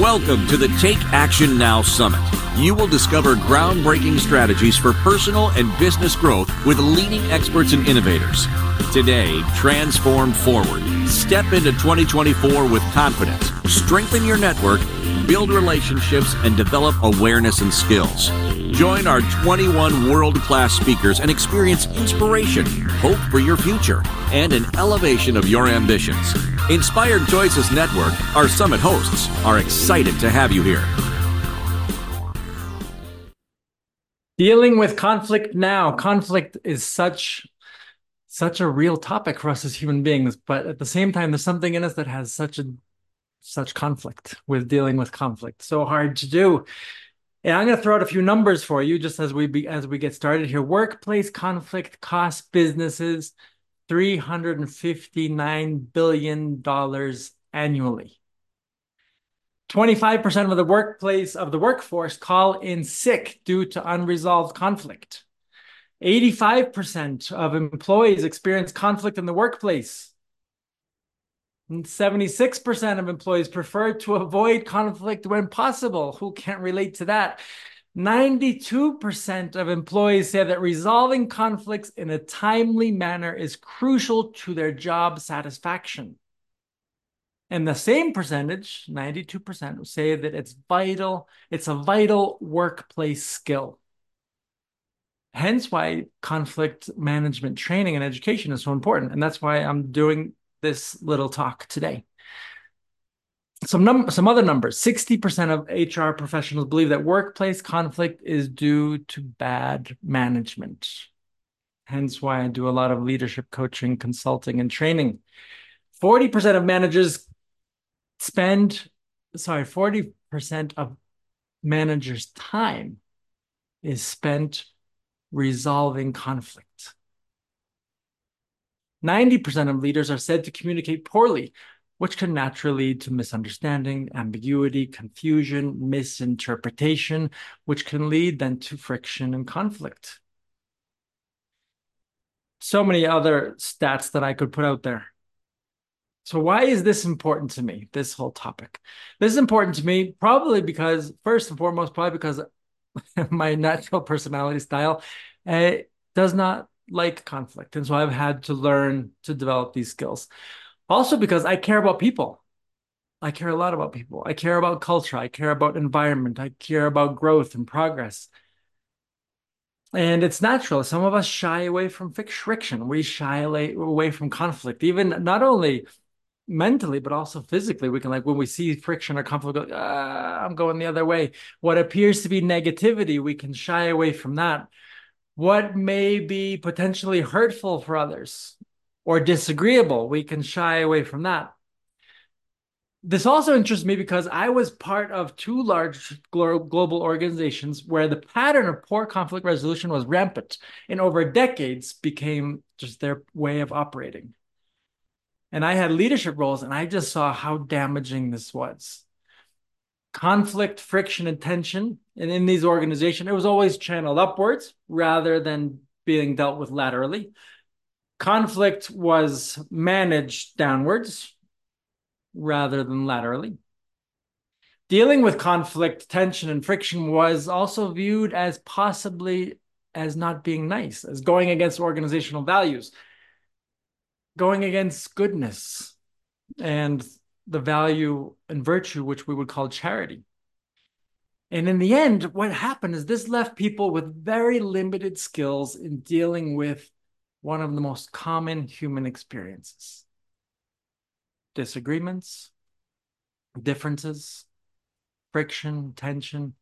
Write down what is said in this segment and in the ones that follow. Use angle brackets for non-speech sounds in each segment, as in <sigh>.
Welcome to the Take Action Now Summit. You will discover groundbreaking strategies for personal and business growth with leading experts and innovators. Today, transform forward. Step into 2024 with confidence. Strengthen your network, build relationships, and develop awareness and skills. Join our 21 world class speakers and experience inspiration, hope for your future, and an elevation of your ambitions. Inspired Choices Network, our summit hosts, are excited to have you here. Dealing with conflict now. Conflict is such such a real topic for us as human beings, but at the same time, there's something in us that has such a such conflict with dealing with conflict. So hard to do. And I'm going to throw out a few numbers for you just as we be, as we get started here. Workplace conflict costs businesses 359 billion dollars annually. 25% of the workplace of the workforce call in sick due to unresolved conflict. 85% of employees experience conflict in the workplace. And 76% of employees prefer to avoid conflict when possible. Who can't relate to that? 92% of employees say that resolving conflicts in a timely manner is crucial to their job satisfaction. And the same percentage, 92%, say that it's vital, it's a vital workplace skill. Hence why conflict management training and education is so important. And that's why I'm doing this little talk today. Some num- some other numbers. 60% of HR professionals believe that workplace conflict is due to bad management. Hence why I do a lot of leadership coaching, consulting, and training. 40% of managers spend, sorry, 40% of managers' time is spent resolving conflict. 90% of leaders are said to communicate poorly, which can naturally lead to misunderstanding, ambiguity, confusion, misinterpretation, which can lead then to friction and conflict. So many other stats that I could put out there. So, why is this important to me, this whole topic? This is important to me probably because, first and foremost, probably because <laughs> my natural personality style uh, does not like conflict. And so I've had to learn to develop these skills. Also, because I care about people. I care a lot about people. I care about culture. I care about environment. I care about growth and progress. And it's natural. Some of us shy away from friction. We shy away from conflict, even not only mentally, but also physically. We can, like, when we see friction or conflict, go, ah, I'm going the other way. What appears to be negativity, we can shy away from that what may be potentially hurtful for others or disagreeable. We can shy away from that. This also interests me because I was part of two large global organizations where the pattern of poor conflict resolution was rampant and over decades became just their way of operating. And I had leadership roles and I just saw how damaging this was conflict, friction, and tension. And in these organizations, it was always channeled upwards rather than being dealt with laterally. Conflict was managed downwards rather than laterally. Dealing with conflict, tension, and friction was also viewed as possibly as not being nice, as going against organizational values, going against goodness and the value and virtue which we would call charity. And in the end, what happened is this left people with very limited skills in dealing with one of the most common human experiences disagreements, differences, friction, tension.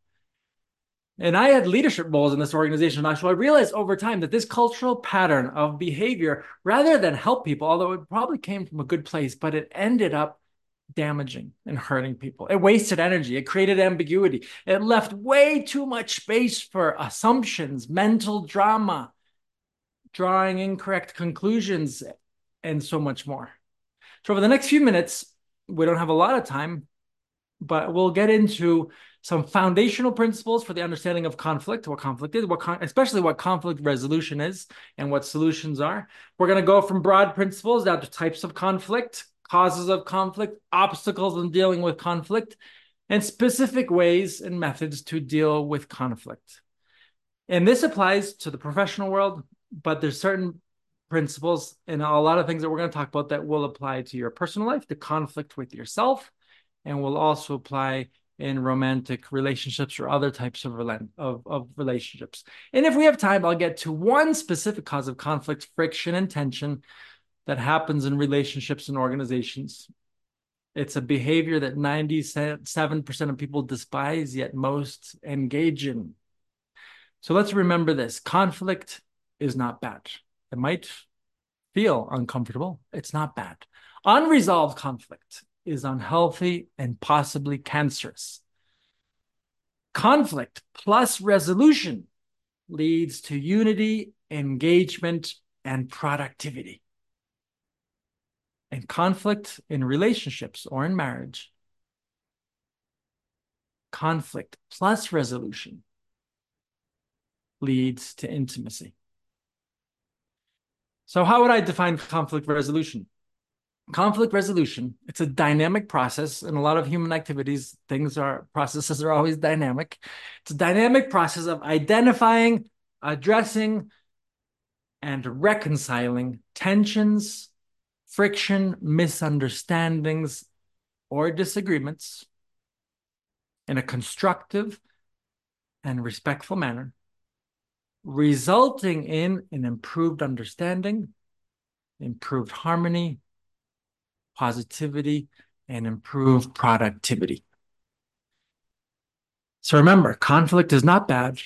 And I had leadership roles in this organization. So I realized over time that this cultural pattern of behavior, rather than help people, although it probably came from a good place, but it ended up damaging and hurting people. It wasted energy. It created ambiguity. It left way too much space for assumptions, mental drama, drawing incorrect conclusions, and so much more. So, over the next few minutes, we don't have a lot of time, but we'll get into some foundational principles for the understanding of conflict, what conflict is, what con- especially what conflict resolution is, and what solutions are. We're going to go from broad principles down to types of conflict, causes of conflict, obstacles in dealing with conflict, and specific ways and methods to deal with conflict. And this applies to the professional world, but there's certain principles and a lot of things that we're going to talk about that will apply to your personal life, the conflict with yourself, and will also apply in romantic relationships or other types of, of, of relationships. And if we have time, I'll get to one specific cause of conflict, friction, and tension that happens in relationships and organizations. It's a behavior that 97% of people despise, yet most engage in. So let's remember this conflict is not bad. It might feel uncomfortable, it's not bad. Unresolved conflict is unhealthy and possibly cancerous. Conflict plus resolution leads to unity, engagement, and productivity. And conflict in relationships or in marriage, conflict plus resolution leads to intimacy. So, how would I define conflict resolution? conflict resolution it's a dynamic process. In a lot of human activities things are processes are always dynamic. It's a dynamic process of identifying addressing and reconciling tensions friction misunderstandings or disagreements in a constructive and respectful manner resulting in an improved understanding improved harmony positivity, and improved productivity. So remember, conflict is not bad.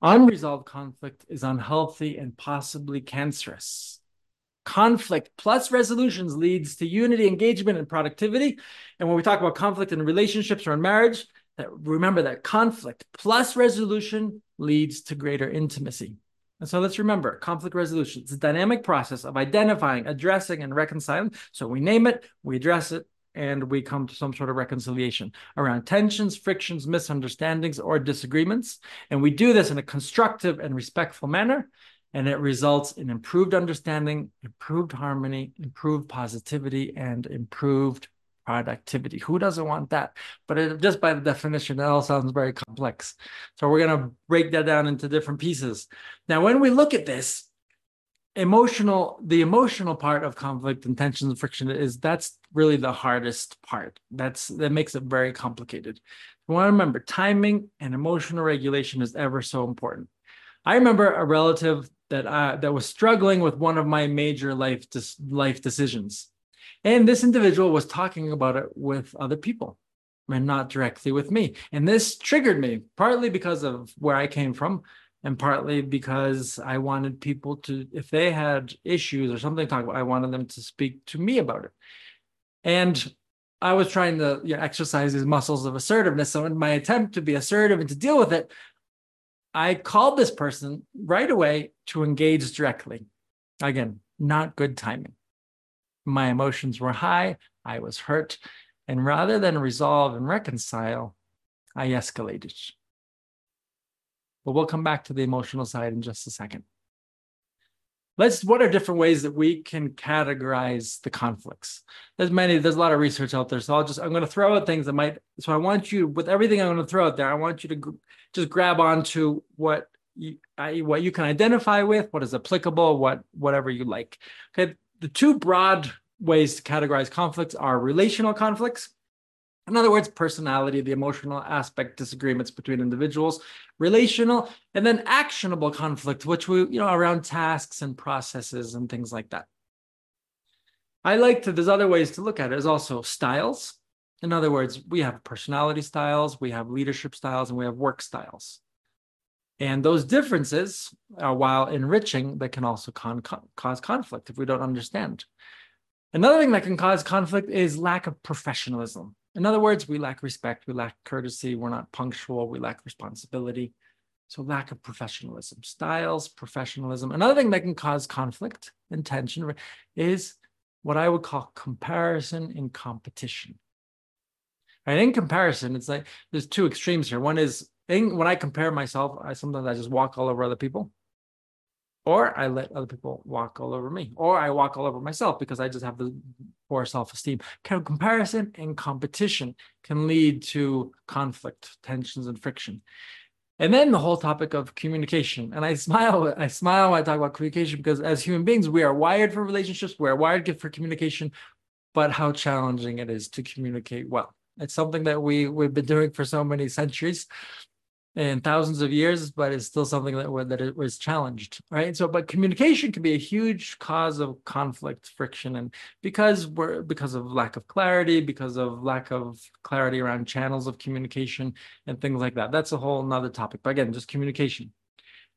Unresolved conflict is unhealthy and possibly cancerous. Conflict plus resolutions leads to unity, engagement, and productivity. And when we talk about conflict in relationships or in marriage, that remember that conflict plus resolution leads to greater intimacy. And so let's remember conflict resolution. It's a dynamic process of identifying, addressing, and reconciling. So we name it, we address it, and we come to some sort of reconciliation around tensions, frictions, misunderstandings, or disagreements. And we do this in a constructive and respectful manner. And it results in improved understanding, improved harmony, improved positivity, and improved productivity. Who doesn't want that? But it, just by the definition, it all sounds very complex. So we're going to break that down into different pieces. Now, when we look at this, emotional, the emotional part of conflict and tension and friction is that's really the hardest part. That's that makes it very complicated. You want to remember timing and emotional regulation is ever so important. I remember a relative that uh, that was struggling with one of my major life life decisions and this individual was talking about it with other people and not directly with me. And this triggered me, partly because of where I came from, and partly because I wanted people to, if they had issues or something talk about, I wanted them to speak to me about it. And I was trying to you know, exercise these muscles of assertiveness. So, in my attempt to be assertive and to deal with it, I called this person right away to engage directly. Again, not good timing. My emotions were high. I was hurt. And rather than resolve and reconcile, I escalated. But we'll come back to the emotional side in just a second. Let's what are different ways that we can categorize the conflicts? There's many, there's a lot of research out there. So I'll just I'm going to throw out things that might so I want you with everything I'm going to throw out there, I want you to just grab onto what you, I, what you can identify with, what is applicable, what whatever you like. Okay, the two broad ways to categorize conflicts are relational conflicts. In other words, personality, the emotional aspect, disagreements between individuals, relational, and then actionable conflict, which we, you know, around tasks and processes and things like that. I like to, there's other ways to look at it, is also styles. In other words, we have personality styles, we have leadership styles, and we have work styles. And those differences, uh, while enriching, they can also con- cause conflict if we don't understand. Another thing that can cause conflict is lack of professionalism. In other words, we lack respect, we lack courtesy, we're not punctual, we lack responsibility. So, lack of professionalism, styles, professionalism. Another thing that can cause conflict and tension is what I would call comparison and competition. Right? In comparison, it's like there's two extremes here. One is in, when I compare myself, I sometimes I just walk all over other people. or I let other people walk all over me, or I walk all over myself because I just have the poor self-esteem. Comparison and competition can lead to conflict, tensions, and friction. And then the whole topic of communication. And I <laughs> smile, I smile when I talk about communication because as human beings, we are wired for relationships, we are wired for communication, but how challenging it is to communicate well. It's something that we we've been doing for so many centuries and thousands of years, but it's still something that that it was challenged, right? So, but communication can be a huge cause of conflict, friction, and because we're because of lack of clarity, because of lack of clarity around channels of communication and things like that. That's a whole nother topic. But again, just communication.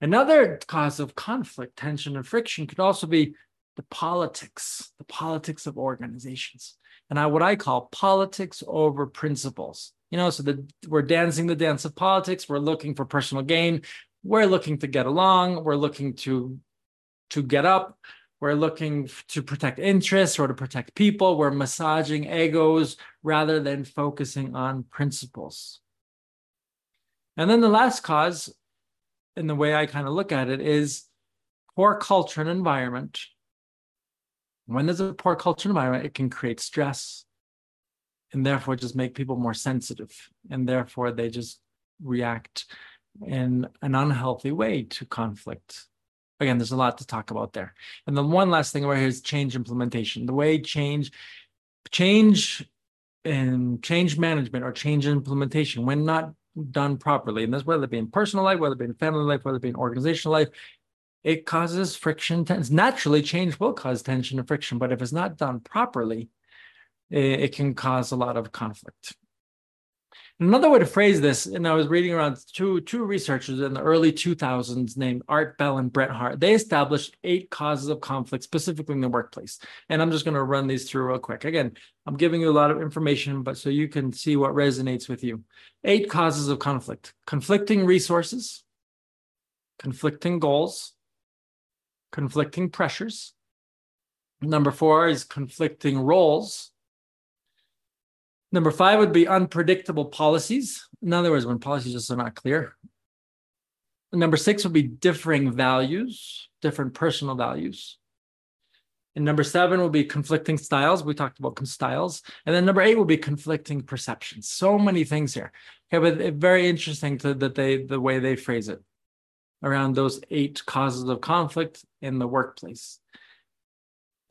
Another cause of conflict, tension, and friction could also be the politics, the politics of organizations, and I what I call politics over principles you know, so that we're dancing the dance of politics. We're looking for personal gain. We're looking to get along. We're looking to to get up. We're looking to protect interests or to protect people. We're massaging egos rather than focusing on principles. And then the last cause, in the way I kind of look at it, is poor culture and environment. When there's a poor culture environment, it can create stress, and therefore just make people more sensitive and therefore they just react in an unhealthy way to conflict. Again there's a lot to talk about there. And the one last thing over here is change implementation. The way change change and change management or change implementation when not done properly and this whether it be in personal life whether it be in family life whether it be in organizational life it causes friction. Naturally change will cause tension and friction but if it's not done properly it can cause a lot of conflict. Another way to phrase this, and I was reading around two two researchers in the early 2000s named Art Bell and Brett Hart. They established eight causes of conflict specifically in the workplace. And I'm just going to run these through real quick. Again, I'm giving you a lot of information, but so you can see what resonates with you. Eight causes of conflict: conflicting resources, conflicting goals, conflicting pressures. Number four is conflicting roles Number five would be unpredictable policies. In other words, when policies just are not clear. Number six would be differing values, different personal values. And number seven will be conflicting styles. We talked about styles. And then number eight will be conflicting perceptions. So many things here. Okay, but very interesting to, that they the way they phrase it around those eight causes of conflict in the workplace.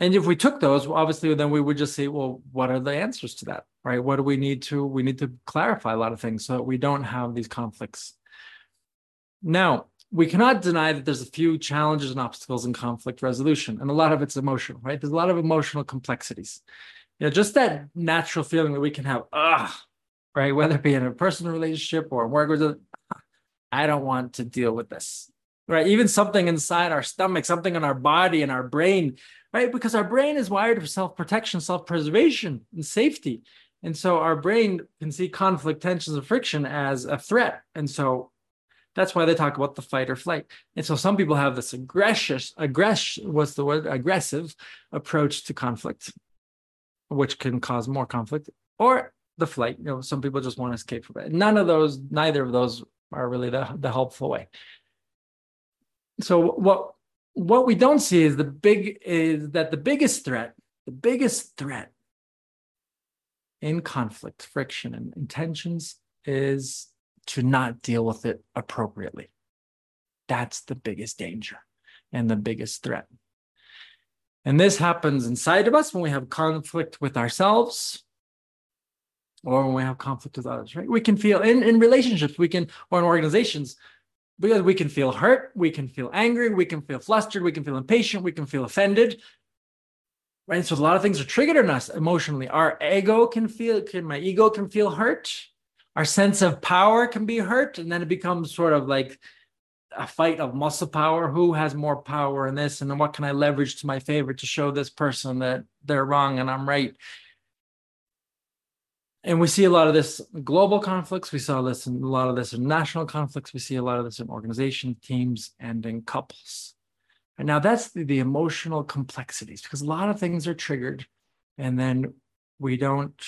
And if we took those, obviously, then we would just say, well, what are the answers to that? Right? What do we need to? We need to clarify a lot of things so that we don't have these conflicts. Now, we cannot deny that there's a few challenges and obstacles in conflict resolution, and a lot of it's emotional, right? There's a lot of emotional complexities. You know, just that natural feeling that we can have, ah, right? Whether it be in a personal relationship or work with, I don't want to deal with this, right? Even something inside our stomach, something in our body and our brain right? Because our brain is wired for self protection, self preservation, and safety. And so our brain can see conflict, tensions, and friction as a threat. And so that's why they talk about the fight or flight. And so some people have this aggressive, aggression, what's the word? Aggressive approach to conflict, which can cause more conflict, or the flight. You know, some people just want to escape from it. None of those, neither of those are really the, the helpful way. So what what we don't see is the big is that the biggest threat, the biggest threat in conflict, friction, and intentions is to not deal with it appropriately. That's the biggest danger and the biggest threat. And this happens inside of us when we have conflict with ourselves or when we have conflict with others, right? We can feel in, in relationships, we can, or in organizations, because we can feel hurt, we can feel angry, we can feel flustered, we can feel impatient, we can feel offended. Right. So a lot of things are triggered in us emotionally. Our ego can feel, can my ego can feel hurt. Our sense of power can be hurt. And then it becomes sort of like a fight of muscle power. Who has more power in this? And then what can I leverage to my favor to show this person that they're wrong and I'm right? and we see a lot of this global conflicts. We saw this in a lot of this in national conflicts. We see a lot of this in organization teams and in couples. And now that's the, the emotional complexities because a lot of things are triggered, and then we don't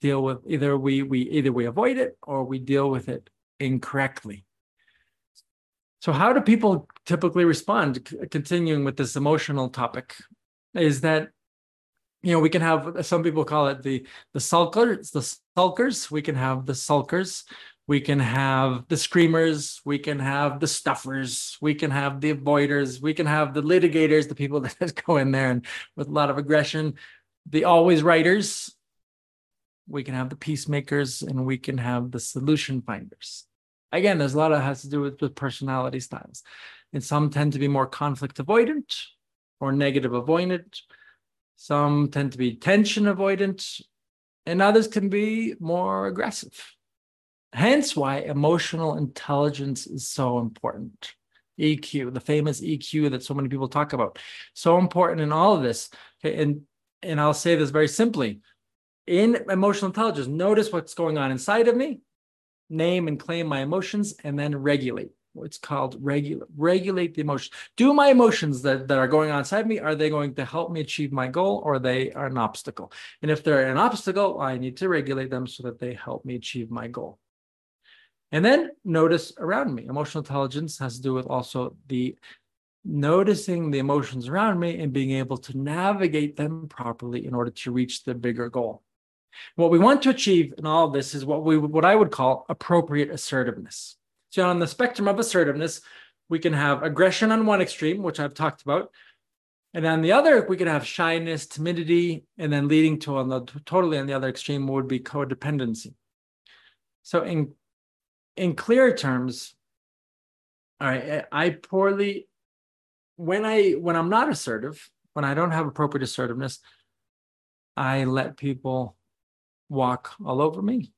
deal with either we we either we avoid it or we deal with it incorrectly. So, how do people typically respond? Continuing with this emotional topic, is that you know we can have some people call it the the sulkers, the sulkers. We can have the sulkers. We can have the screamers. We can have the stuffers. We can have the avoiders. We can have the litigators, the people <laughs> that just go in there and with a lot of aggression. The always writers. We can have the peacemakers, and we can have the solution finders again, there's a lot of has to do with, with personality styles. And some tend to be more conflict avoidant or negative avoidant. Some tend to be tension avoidant, and others can be more aggressive. Hence, why emotional intelligence is so important. EQ, the famous EQ that so many people talk about, so important in all of this. Okay, and and I'll say this very simply: in emotional intelligence, notice what's going on inside of me, name and claim my emotions, and then regulate. It's called regulate regulate the emotions. Do my emotions that, that are going on inside me, are they going to help me achieve my goal or they are an obstacle? And if they're an obstacle, I need to regulate them so that they help me achieve my goal. And then notice around me. Emotional intelligence has to do with also the noticing the emotions around me and being able to navigate them properly in order to reach the bigger goal. What we want to achieve in all of this is what we what I would call appropriate assertiveness. So on the spectrum of assertiveness, we can have aggression on one extreme, which I've talked about, and on the other, we could have shyness, timidity, and then leading to on the totally on the other extreme would be codependency. So in in clear terms, all right, I poorly when I when I'm not assertive, when I don't have appropriate assertiveness, I let people walk all over me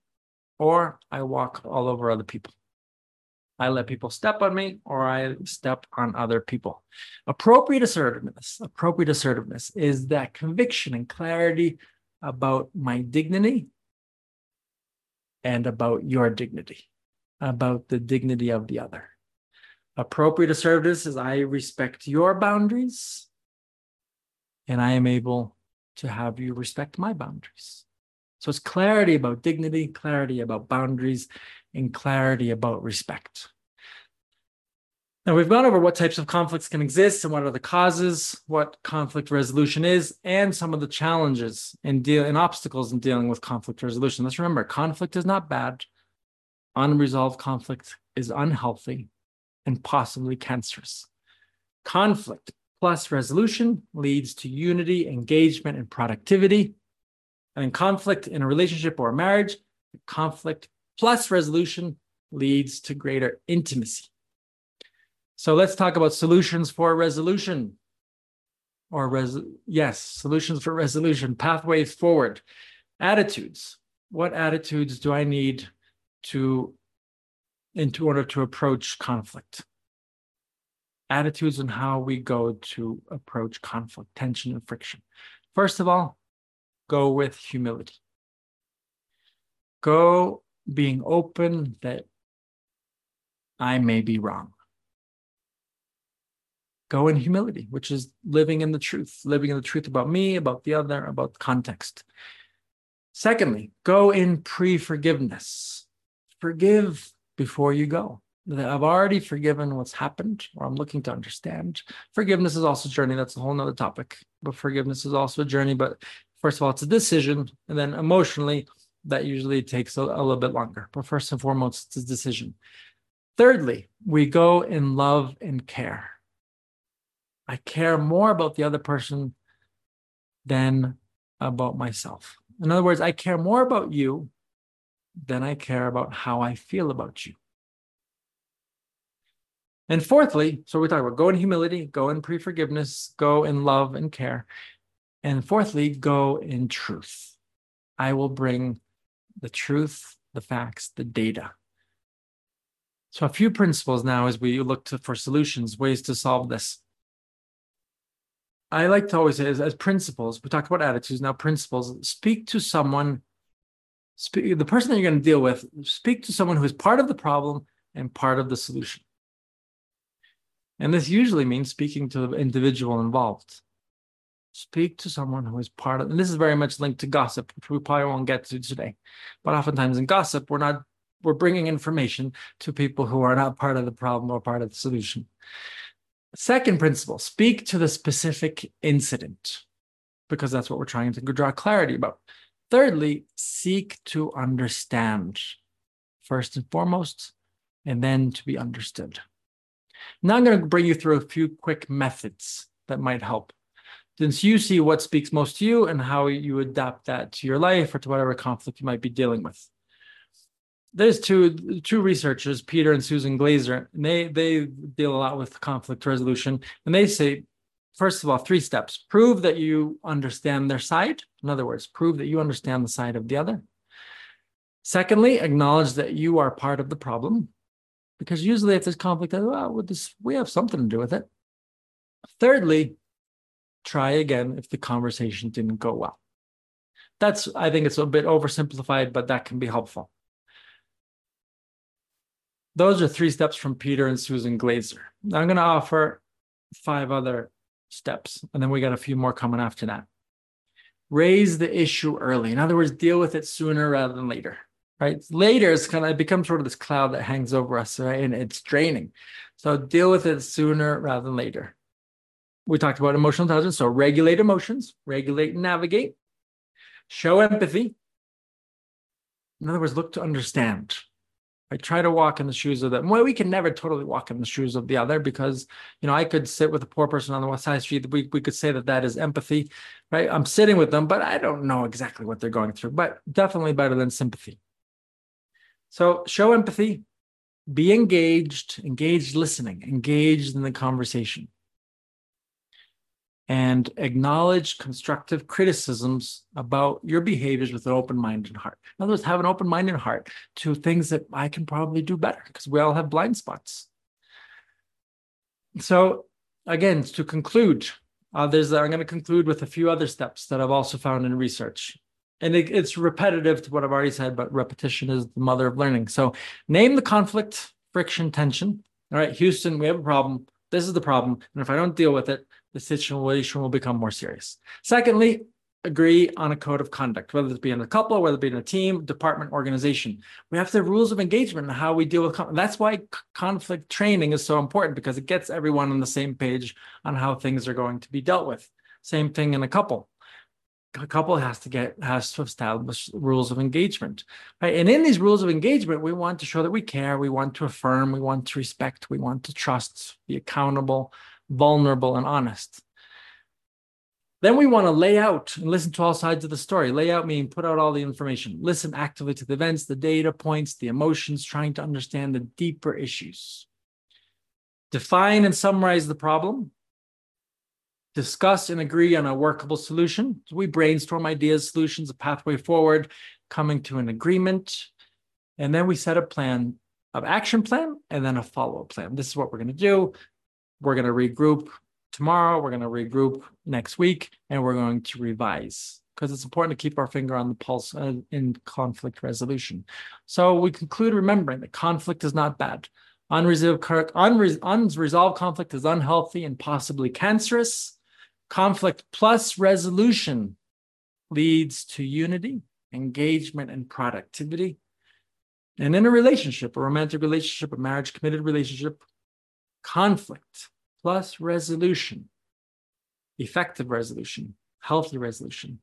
or I walk all over other people. I let people step on me or I step on other people. Appropriate assertiveness, appropriate assertiveness is that conviction and clarity about my dignity and about your dignity, about the dignity of the other. Appropriate assertiveness is I respect your boundaries and I am able to have you respect my boundaries. So it's clarity about dignity, clarity about boundaries, and clarity about respect. Now, we've gone over what types of conflicts can exist and what are the causes, what conflict resolution is, and some of the challenges and deal and obstacles in dealing with conflict resolution. Let's remember conflict is not bad. Unresolved conflict is unhealthy and possibly cancerous. Conflict plus resolution leads to unity, engagement, and productivity. And in conflict in a relationship or a marriage, conflict plus resolution leads to greater intimacy. So let's talk about solutions for resolution. Or res yes, solutions for resolution, pathways forward, attitudes. What attitudes do I need to in order to approach conflict? Attitudes and how we go to approach conflict, tension, and friction. First of all, go with humility. Go being open that I may be wrong. Go in humility, which is living in the truth, living in the truth about me, about the other, about context. Secondly, go in pre forgiveness. Forgive before you go. I've already forgiven what's happened, or I'm looking to understand. Forgiveness is also a journey. That's a whole nother topic. But forgiveness is also a journey. But first of all, it's a decision, and then emotionally, that usually takes a, a little bit longer. But first and foremost, it's a decision. Thirdly, we go in love and care. I care more about the other person than about myself. In other words, I care more about you than I care about how I feel about you. And fourthly, so we talk about go in humility, go in pre forgiveness, go in love and care. And fourthly, go in truth. I will bring the truth, the facts, the data. So, a few principles now as we look to, for solutions, ways to solve this. I like to always say, as, as principles, we talked about attitudes, now principles. Speak to someone, speak, the person that you're going to deal with, speak to someone who is part of the problem and part of the solution. And this usually means speaking to the individual involved speak to someone who is part of and this is very much linked to gossip which we probably won't get to today but oftentimes in gossip we're not we're bringing information to people who are not part of the problem or part of the solution. Second principle speak to the specific incident because that's what we're trying to draw clarity about. Thirdly, seek to understand first and foremost, and then to be understood. Now I'm going to bring you through a few quick methods that might help. Since you see what speaks most to you and how you adapt that to your life or to whatever conflict you might be dealing with there's two two researchers, Peter and Susan Glaser, and they they deal a lot with conflict resolution, and they say, first of all, three steps: prove that you understand their side. In other words, prove that you understand the side of the other. Secondly, acknowledge that you are part of the problem, because usually if there's conflict, well, this, we have something to do with it. Thirdly, try again if the conversation didn't go well. That's I think it's a bit oversimplified, but that can be helpful. Those are three steps from Peter and Susan Glaser. I'm going to offer five other steps, and then we got a few more coming after that. Raise the issue early. In other words, deal with it sooner rather than later. Right? Later it's kind of it becomes sort of this cloud that hangs over us, right? And it's draining. So deal with it sooner rather than later. We talked about emotional intelligence. So regulate emotions, regulate and navigate, show empathy. In other words, look to understand I try to walk in the shoes of them. Well, we can never totally walk in the shoes of the other because, you know, I could sit with a poor person on the West Side Street. We, we could say that that is empathy, right? I'm sitting with them, but I don't know exactly what they're going through, but definitely better than sympathy. So show empathy, be engaged, engaged listening, engaged in the conversation and acknowledge constructive criticisms about your behaviors with an open-minded heart. In other words, have an open-minded heart to things that I can probably do better because we all have blind spots. So again, to conclude, uh, there's I'm going to conclude with a few other steps that I've also found in research. And it, it's repetitive to what I've already said, but repetition is the mother of learning. So name the conflict, friction, tension. All right, Houston, we have a problem. This is the problem. And if I don't deal with it, the situation will become more serious. Secondly, agree on a code of conduct, whether it be in a couple, whether it be in a team, department, organization. We have to have rules of engagement and how we deal with conflict. That's why conflict training is so important because it gets everyone on the same page on how things are going to be dealt with. Same thing in a couple. A couple has to get has to establish rules of engagement, right? And in these rules of engagement, we want to show that we care, we want to affirm, we want to respect, we want to trust, be accountable, vulnerable, and honest. Then we want to lay out and listen to all sides of the story. Lay out meaning put out all the information. Listen actively to the events, the data points, the emotions, trying to understand the deeper issues. Define and summarize the problem. Discuss and agree on a workable solution. So we brainstorm ideas, solutions, a pathway forward, coming to an agreement. And then we set a plan of action plan and then a follow-up plan. This is what we're going to do. We're going to regroup tomorrow. We're going to regroup next week and we're going to revise because it's important to keep our finger on the pulse uh, in conflict resolution. So we conclude remembering that conflict is not bad. Unresolved, unresolved conflict is unhealthy and possibly cancerous. Conflict plus resolution leads to unity, engagement, and productivity. And in a relationship, a romantic relationship, a marriage committed relationship, conflict plus resolution, effective resolution, healthy resolution,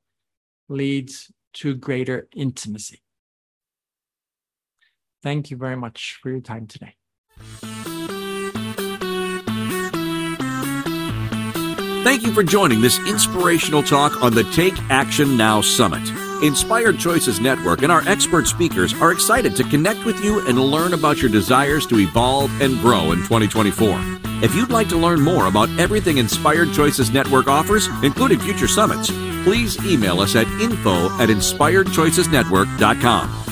leads to greater intimacy. Thank you very much for your time today. Thank you for joining this inspirational talk on the Take Action Now Summit. Inspired Choices Network and our expert speakers are excited to connect with you and learn about your desires to evolve and grow in 2024. If you'd like to learn more about everything Inspired Choices Network offers, including future summits, please email us at info at inspiredchoicesnetwork.com.